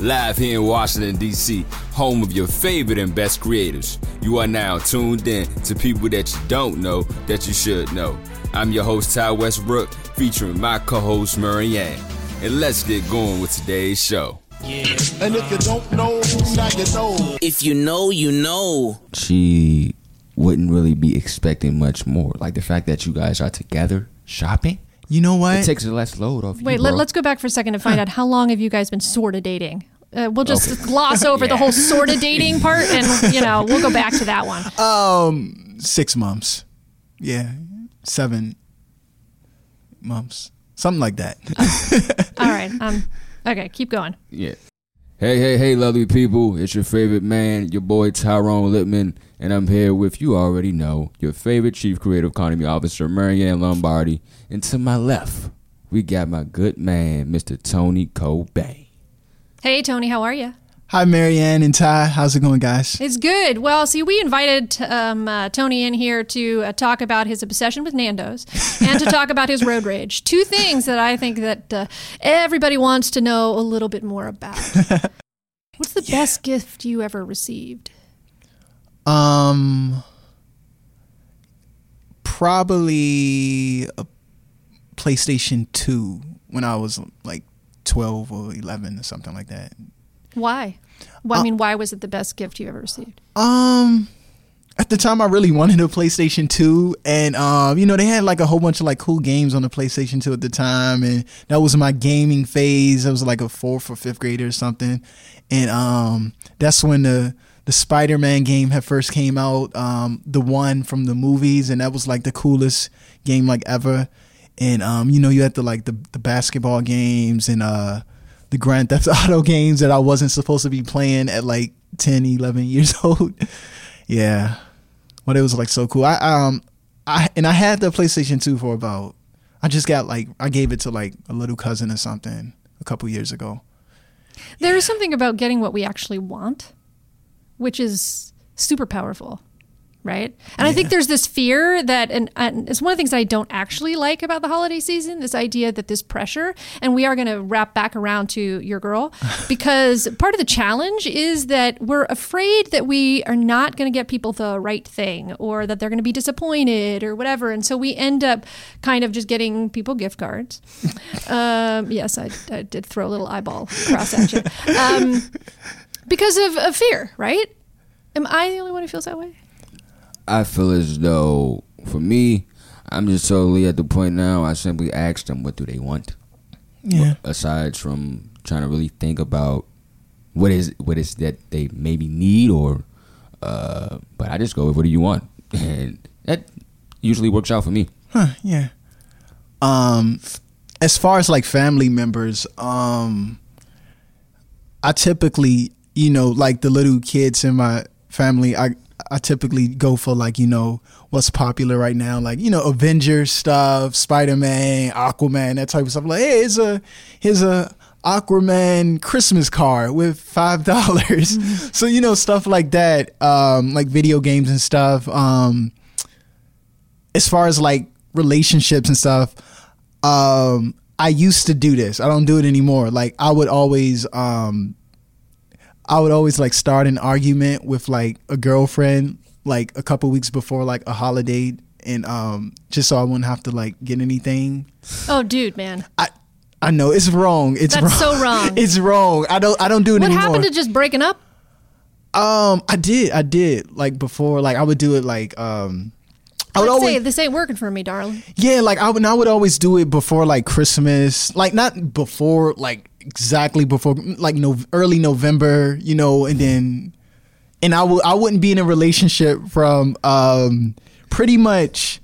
live here in Washington, D.C., home of your favorite and best creators. You are now tuned in to people that you don't know that you should know. I'm your host, Ty Westbrook, featuring my co host, Marianne. And let's get going with today's show. Yeah. And if you don't know, now you know. If you know, you know. She wouldn't really be expecting much more. Like the fact that you guys are together shopping. You know what? It takes a less load off Wait, you. let, bro. us go back for a second to find out how long have you guys been sort of dating? Uh, we'll just gloss over the whole sort of dating part, and you know we'll go back to that one. Um, six months. Yeah, seven months, something like that. All right. Um. Okay. Keep going. Yeah. Hey, hey, hey, lovely people. It's your favorite man, your boy Tyrone Lippman, and I'm here with you already know, your favorite Chief Creative Economy Officer, Marianne Lombardi. And to my left, we got my good man, Mr. Tony Cobain. Hey, Tony. How are you? Hi, Marianne and Ty. How's it going, guys? It's good. Well, see, we invited um, uh, Tony in here to uh, talk about his obsession with Nando's and to talk about his road rage. Two things that I think that uh, everybody wants to know a little bit more about. What's the best gift you ever received? Um, probably a PlayStation Two when I was like twelve or eleven or something like that. Why? Well, I mean, why was it the best gift you ever received? Um, at the time, I really wanted a PlayStation Two, and um, you know, they had like a whole bunch of like cool games on the PlayStation Two at the time, and that was my gaming phase. I was like a fourth or fifth grader or something, and um, that's when the the Spider Man game had first came out, um, the one from the movies, and that was like the coolest game like ever. And um, you know, you had the like the the basketball games and uh the Grand Theft Auto games that I wasn't supposed to be playing at like 10, 11 years old. yeah. But it was like so cool. I um I and I had the PlayStation 2 for about I just got like I gave it to like a little cousin or something a couple years ago. There is something about getting what we actually want, which is super powerful, right? And I think there's this fear that, and, and it's one of the things I don't actually like about the holiday season this idea that this pressure, and we are going to wrap back around to your girl, because part of the challenge is that we're afraid that we are not going to get people the right thing or that they're going to be disappointed or whatever. And so we end up kind of just getting people gift cards. um, yes, I, I did throw a little eyeball across at you. Um, because of, of fear, right? Am I the only one who feels that way? I feel as though, for me, I'm just totally at the point now, I simply ask them what do they want. Yeah. aside from trying to really think about what is what is that they maybe need or uh but I just go with what do you want and that usually works out for me. Huh, yeah. Um as far as like family members, um I typically, you know, like the little kids in my family, I I typically go for like, you know, what's popular right now, like, you know, Avengers stuff, Spider Man, Aquaman, that type of stuff. Like, hey, here's a here's a Aquaman Christmas card with five dollars. So, you know, stuff like that. Um, like video games and stuff. Um as far as like relationships and stuff, um, I used to do this. I don't do it anymore. Like I would always um I would always like start an argument with like a girlfriend like a couple weeks before like a holiday and um just so I wouldn't have to like get anything. Oh, dude, man. I I know it's wrong. It's That's wrong. so wrong. It's wrong. I don't I don't do it What anymore. happened to just breaking up? um I did. I did. Like before like I would do it like um I would always say this ain't working for me, darling. Yeah, like I would, I would always do it before like Christmas, like not before like exactly before like no early November, you know, and then and I would I wouldn't be in a relationship from um pretty much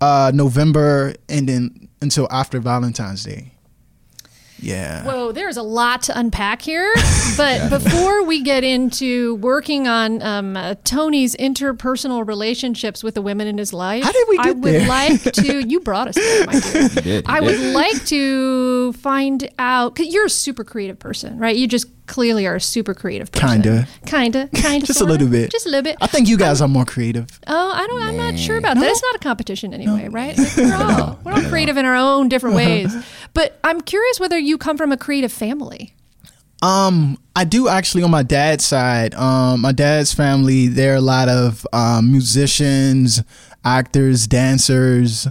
uh November and then until after Valentine's Day. Yeah. Whoa, there's a lot to unpack here. But before we get into working on um, uh, Tony's interpersonal relationships with the women in his life, How did we I would there? like to. You brought us there, my dear. did, you I did. would like to find out because you're a super creative person, right? You just clearly are a super creative person. Kinda. kinda, kinda, Just a sorta. little bit. just a little bit. I think you guys are more creative. Oh, I don't. I'm not sure about that. It's not a competition anyway, right? Like, we're all we're all creative in our own different ways. But I'm curious whether you come from a creative family. Um, I do actually on my dad's side. Um, my dad's family, there are a lot of um, musicians, actors, dancers,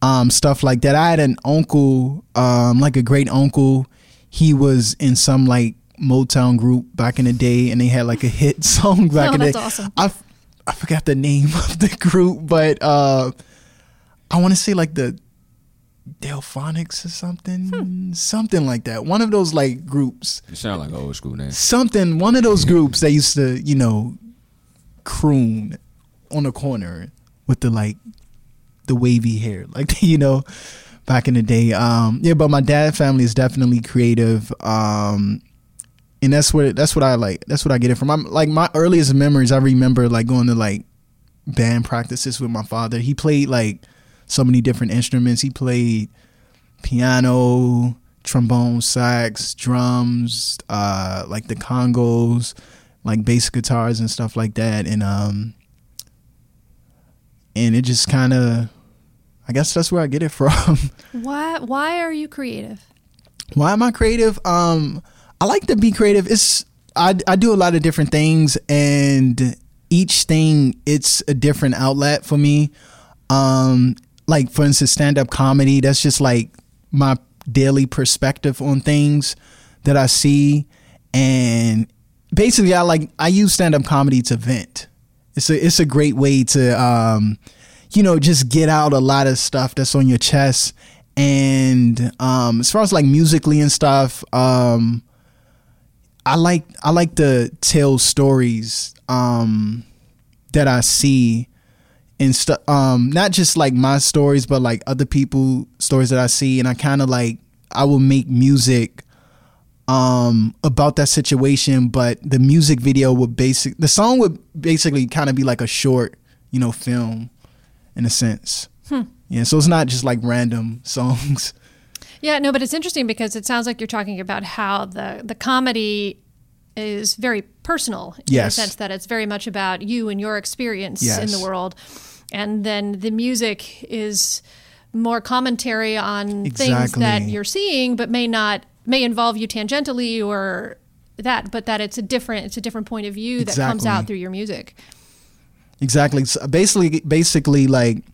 um, stuff like that. I had an uncle, um, like a great uncle. He was in some like Motown group back in the day, and they had like a hit song back Oh, in the day. awesome. I f- I forgot the name of the group, but uh, I want to say like the Delfonics or something, Hmm. something like that. One of those like groups You sound like an old school name. something one of those groups that used to you know croon on the corner with the like the wavy hair like you know back in the day um yeah but my dad family is definitely creative um and that's what that's what i like that's what i get it from i'm like my earliest memories i remember like going to like band practices with my father he played like so many different instruments he played piano, trombone, sax, drums, uh, like the congos, like bass guitars and stuff like that, and um, and it just kind of, I guess that's where I get it from. Why why are you creative? Why am I creative? Um, I like to be creative. It's I I do a lot of different things, and each thing it's a different outlet for me. Um, like for instance, stand up comedy. That's just like my daily perspective on things that I see, and basically, I like I use stand up comedy to vent. It's a it's a great way to um, you know, just get out a lot of stuff that's on your chest. And um, as far as like musically and stuff, um, I like I like to tell stories um, that I see and stuff. Um, not just like my stories, but like other people stories that I see, and I kind of like I will make music um about that situation but the music video would basic the song would basically kind of be like a short you know film in a sense. Yeah so it's not just like random songs. Yeah, no, but it's interesting because it sounds like you're talking about how the the comedy is very personal in Yes. the sense that it's very much about you and your experience in the world. And then the music is more commentary on things that you're seeing but may not may involve you tangentially or that but that it's a different it's a different point of view that comes out through your music. exactly so basically basically like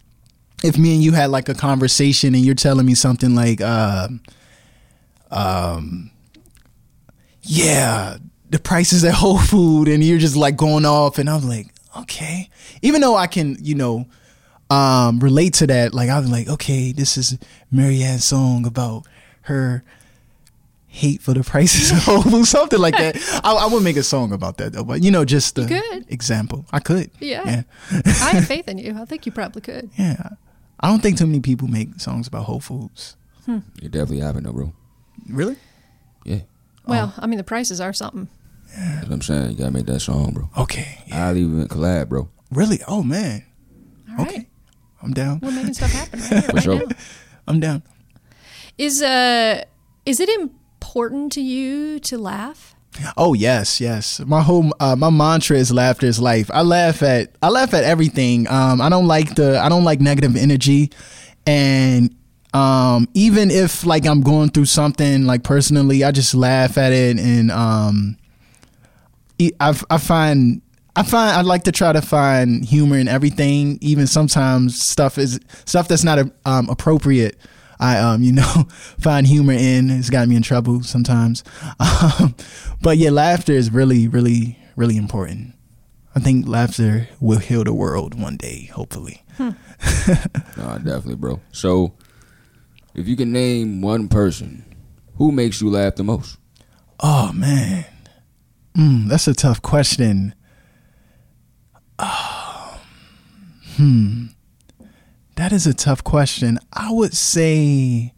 if me and you had like a conversation and you're telling me something like uh, um yeah the prices at whole food and you're just like going off and i'm like okay even though i can you know um relate to that like i'm like okay this is marianne's song about her hate for the prices of whole food something like that I, I would make a song about that though but you know just the could. example i could Yeah. yeah I have faith in you. I think you probably could. yeah i don't think too many people make songs about whole foods You definitely haven't, though, bro. really Yeah. Well, I mean the prices are something. That's what I'm saying. You gotta make that song, bro. okay yeah. I'll even collab, bro. really oh man All right. okay i'm down We're making stuff happen right here, For right sure. now. i'm down Is uh is it important to you to laugh? Oh yes, yes. My whole uh, my mantra is laughter is life. I laugh at I laugh at everything. Um, I don't like the I don't like negative energy, and um, even if like I'm going through something like personally, I just laugh at it, and um, I I find. I find I like to try to find humor in everything, even sometimes stuff is stuff that's not um, appropriate. I um you know find humor in. It's got me in trouble sometimes, um, but yeah, laughter is really really really important. I think laughter will heal the world one day, hopefully. No, definitely, bro. So, if you can name one person, who makes you laugh the most? Oh man, mm, that's a tough question. Oh, hmm, that is a tough question. I would say,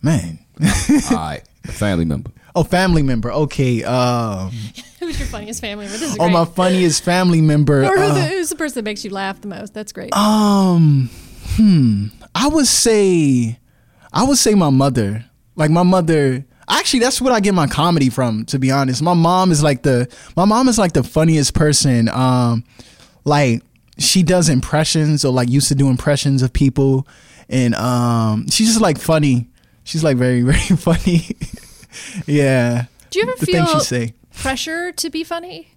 man, All right, a family member. oh, family member. Okay, um, Who's your funniest family member? This is oh, great. my funniest family member. or who uh, the, who's the person that makes you laugh the most? That's great. Um, hmm. I would say, I would say my mother. Like my mother. Actually, that's what I get my comedy from. To be honest, my mom is like the my mom is like the funniest person. Um, like she does impressions or like used to do impressions of people, and um, she's just like funny. She's like very very funny. yeah. Do you ever The things feel say. pressure to be funny?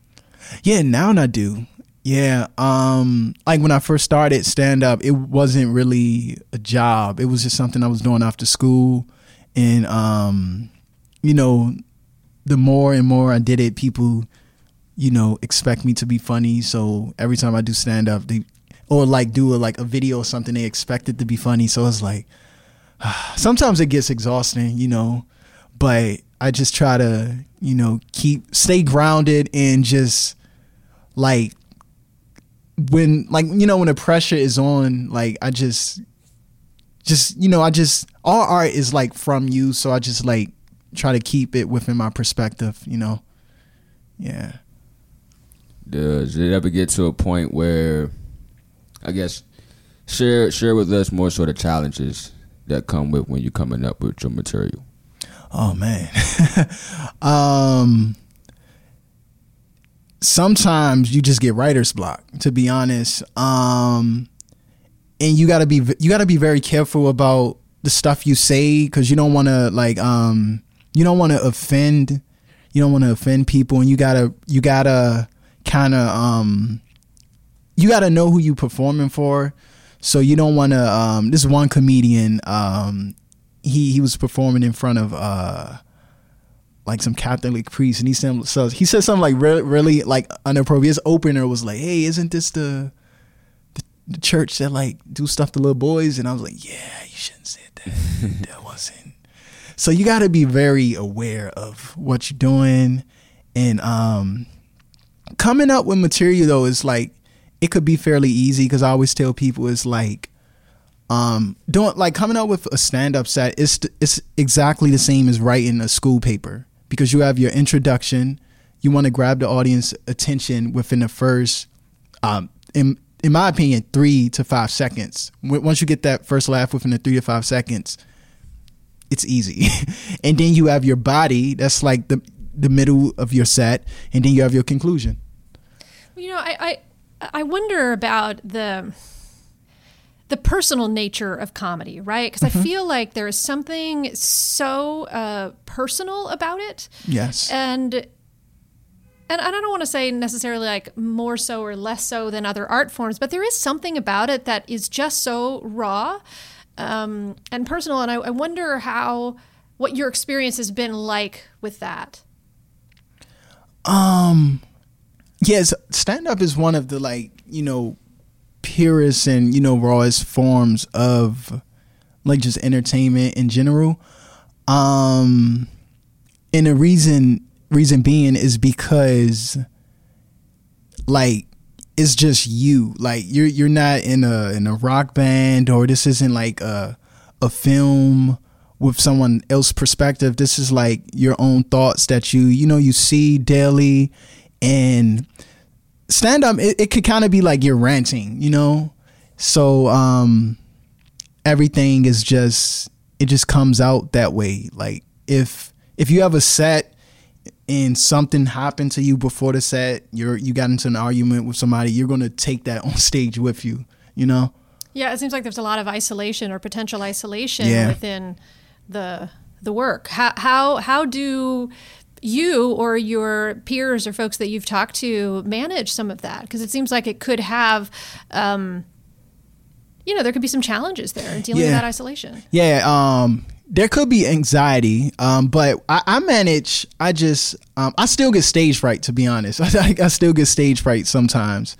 Yeah, now I do. Yeah. Um like when I first started stand up, it wasn't really a job. It was just something I was doing after school. And um, you know, the more and more I did it, people, you know, expect me to be funny. So every time I do stand up, they or like do a like a video or something, they expect it to be funny. So it's like sometimes it gets exhausting, you know, but I just try to, you know, keep stay grounded and just like when like you know when the pressure is on, like I just just you know, I just all art is like from you, so I just like try to keep it within my perspective, you know. Yeah. Does it ever get to a point where, I guess, share share with us more sort of challenges that come with when you're coming up with your material? Oh man. um sometimes you just get writer's block, to be honest. Um and you got to be you got to be very careful about the stuff you say cuz you don't want to like um you don't want to offend you don't want to offend people and you got to you got to kind of um you got to know who you performing for. So you don't want to um this one comedian um he he was performing in front of uh like some Catholic priest, and he said so he said something like really really like inappropriate. His opener was like, "Hey, isn't this the the, the church that like do stuff to little boys?" And I was like, "Yeah, you shouldn't say that. that wasn't." So you got to be very aware of what you're doing, and um, coming up with material though is like it could be fairly easy because I always tell people it's like um doing like coming up with a stand-up set it's it's exactly the same as writing a school paper. Because you have your introduction you want to grab the audience attention within the first um in in my opinion 3 to 5 seconds. Once you get that first laugh within the 3 to 5 seconds it's easy. And then you have your body that's like the the middle of your set and then you have your conclusion. You know, I I, I wonder about the the personal nature of comedy, right? Because I feel like there is something so uh, personal about it, yes. And and I don't want to say necessarily like more so or less so than other art forms, but there is something about it that is just so raw um, and personal. And I, I wonder how what your experience has been like with that. Um, yes, stand up is one of the like you know purest and you know rawest forms of like just entertainment in general. Um, and the reason reason being is because like it's just you. Like you're you're not in a in a rock band or this isn't like a a film with someone else perspective. This is like your own thoughts that you you know you see daily. And stand up it, it could kind of be like you're ranting you know? So um everything is just it just comes out that way. Like if if you have a set and something happened to you before the set you're you got into an argument with somebody you're to take that on stage with you you know Yeah, it seems like there's a lot of isolation or potential isolation Yeah. within the the work. How how how do you or your peers or folks that you've talked to manage some of that? Because it seems like it could have, um, you know, there could be some challenges there in dealing with that isolation. Yeah, um, there could be anxiety, um, but I, I manage. I just, um, I still get stage fright. To be honest, I, I still get stage fright sometimes.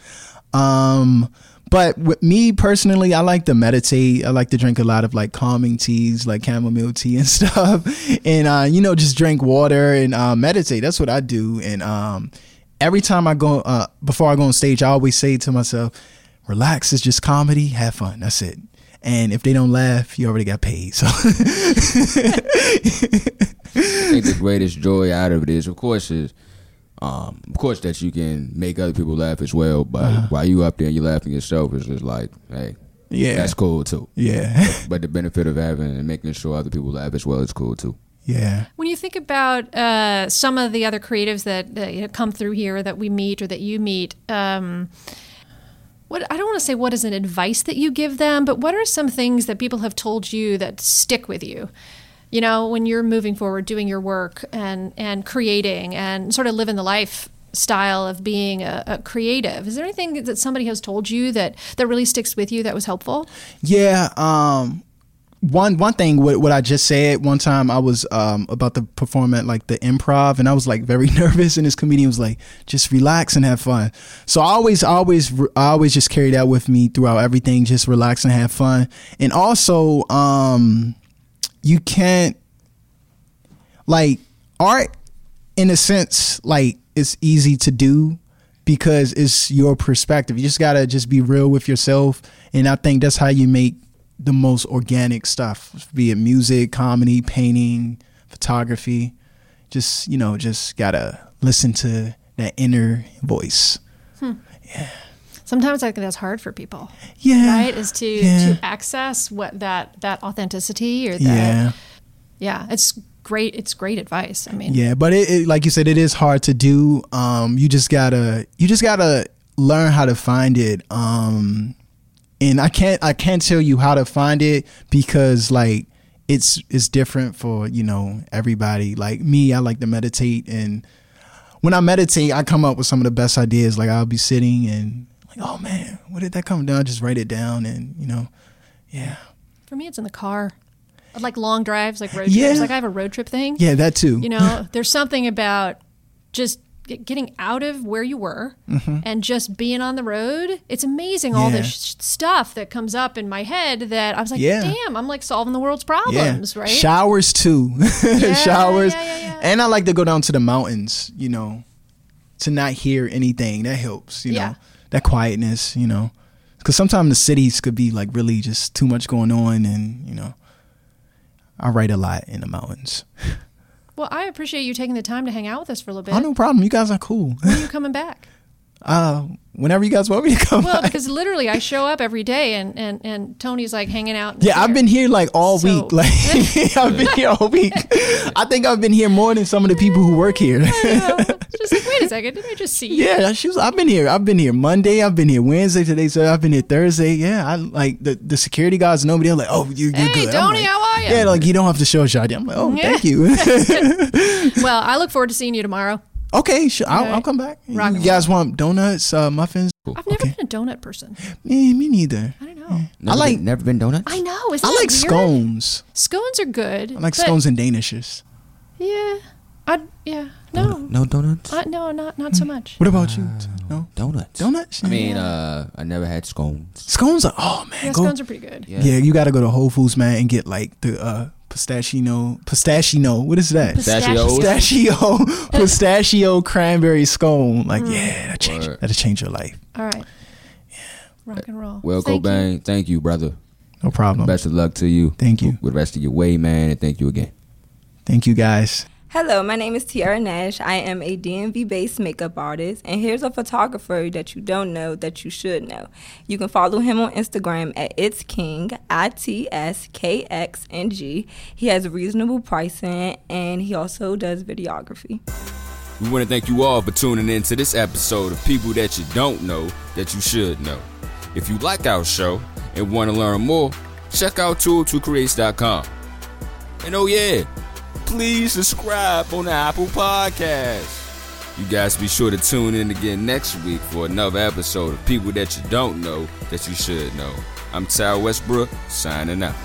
Um, but with me personally, I like to meditate. I like to drink a lot of like calming teas, like chamomile tea and stuff, and uh, you know, just drink water and uh, meditate. That's what I do. And um, every time I go, uh, before I go on stage, I always say to myself, "Relax. It's just comedy. Have fun. That's it." And if they don't laugh, you already got paid. So I think the greatest joy out of it is, of course, is um, of course that you can make other people laugh as well. But Uh-huh. while you up there and you're laughing yourself, it's just like, hey, yeah, that's cool too. yeah, But the benefit of having and making sure other people laugh as well is cool too. yeah. When you think about uh, some of the other creatives that, that you know, come through here that we meet or that you meet, um, what I don't want to say what is an advice that you give them, but what are some things that people have told you that stick with you? you know, when you're moving forward, doing your work and and creating and sort of living the life style of being a, a creative. Is there anything that somebody has told you that that really sticks with you that was helpful? Yeah. Um, one one thing what, what I just said one time I was um, about to perform at like the improv and I was like very nervous and this comedian was like just relax and have fun. So I always always I always just carry that with me throughout everything just relax and have fun. And also um, you can't like art in a sense like it's easy to do because it's your perspective. You just gotta just be real with yourself and I think that's how you make the most organic stuff, be it music, comedy, painting, photography. Just you know, just gotta listen to that inner voice. Yeah. Sometimes I think that's hard for people. Yeah, Right? Is to Yeah. to access what that that authenticity or that Yeah, yeah, it's great it's great advice. I mean yeah, but it, it like you said, it is hard to do. Um, you just gotta you just gotta learn how to find it. Um, and I can't I can't tell you how to find it because like it's it's different for you know everybody. Like me, I like to meditate and when I meditate, I come up with some of the best ideas. Like I'll be sitting and like, oh man, where did that come down? I just write it down and you know, yeah, For me, it's in the car. Like long drives, like road Yeah. trips. Like I have a road trip thing. yeah, that too. You know, there's something about just getting out of where you were and just being on the road. It's amazing all Mm-hmm. This sh- stuff that comes up in my head that I was like, Yeah. damn, I'm like solving the world's yeah, problems, right? showers too, showers, yeah, yeah, yeah. and I like to go down to the mountains. You know, to not hear anything that helps. You Yeah. know, that quietness. You know, because sometimes the cities could be like really just too much going on, and you know, I write a lot in the mountains. Well, I appreciate you taking the time to hang out with us for a little bit. Oh, no problem. You guys are cool. When are you coming back? Uh, whenever you guys want me to come. Well, by. because literally I show up every day and, and, and Tony's like hanging out. Yeah, I've been here like all So- week. Like I've been here all week. I think I've been here more than some of the people who work here. Just like, wait a second, did I just see you? yeah, she was, I've been here. I've been here Monday. I've been here Wednesday. Today, so I've been here Thursday. Yeah, I like the, the security guys know me. They're like, "Oh, you, you're Hey, good." I'm Tony, like, how are you? Yeah, like you don't have to show a shot. I'm like, "Oh, Yeah. thank you." Well, I look forward to seeing you tomorrow. okay, sure. I'll, Okay. I'll come back. Rock you guys want donuts, uh, muffins? I've never Okay. been a donut person. Eh, me neither. I don't know. Never like- been, never been donuts. I know. Isn't I like weird? scones. Scones are good. I like scones and danishes. Yeah. I yeah. No. No donuts. I, no, not not so much. What about you? No donuts. donuts. I mean, uh, I never had scones. scones are. Oh man, Yeah, go scones are pretty good. Yeah. Yeah, you got to go to Whole Foods, man, and get like the uh, pistachio, pistachio. What is that? Pistachios? Pistachio, pistachio cranberry scone. Like, Mm. yeah, that change, Word. that'll change your life. All right. Yeah. Rock and roll. Well, Thank you. Thank you, brother. No problem. Best of luck to you. Thank you. With the rest of your way, man, and thank you again. Thank you, guys. Hello, my name is Tiara Nash. I am a DMV based makeup artist, and here's a photographer that you don't know that you should know. You can follow him on Instagram at It's King, I T S K X N G. He has reasonable pricing, and he also does videography. We want to thank you all for tuning in to this episode of People That You Don't Know That You Should Know. If you like our show and want to learn more, check out tool2creates.com. And oh yeah, please subscribe on the Apple Podcast. You guys be sure to tune in again next week for another episode of People That You Don't Know That You Should Know. I'm Ty Westbrook, signing out.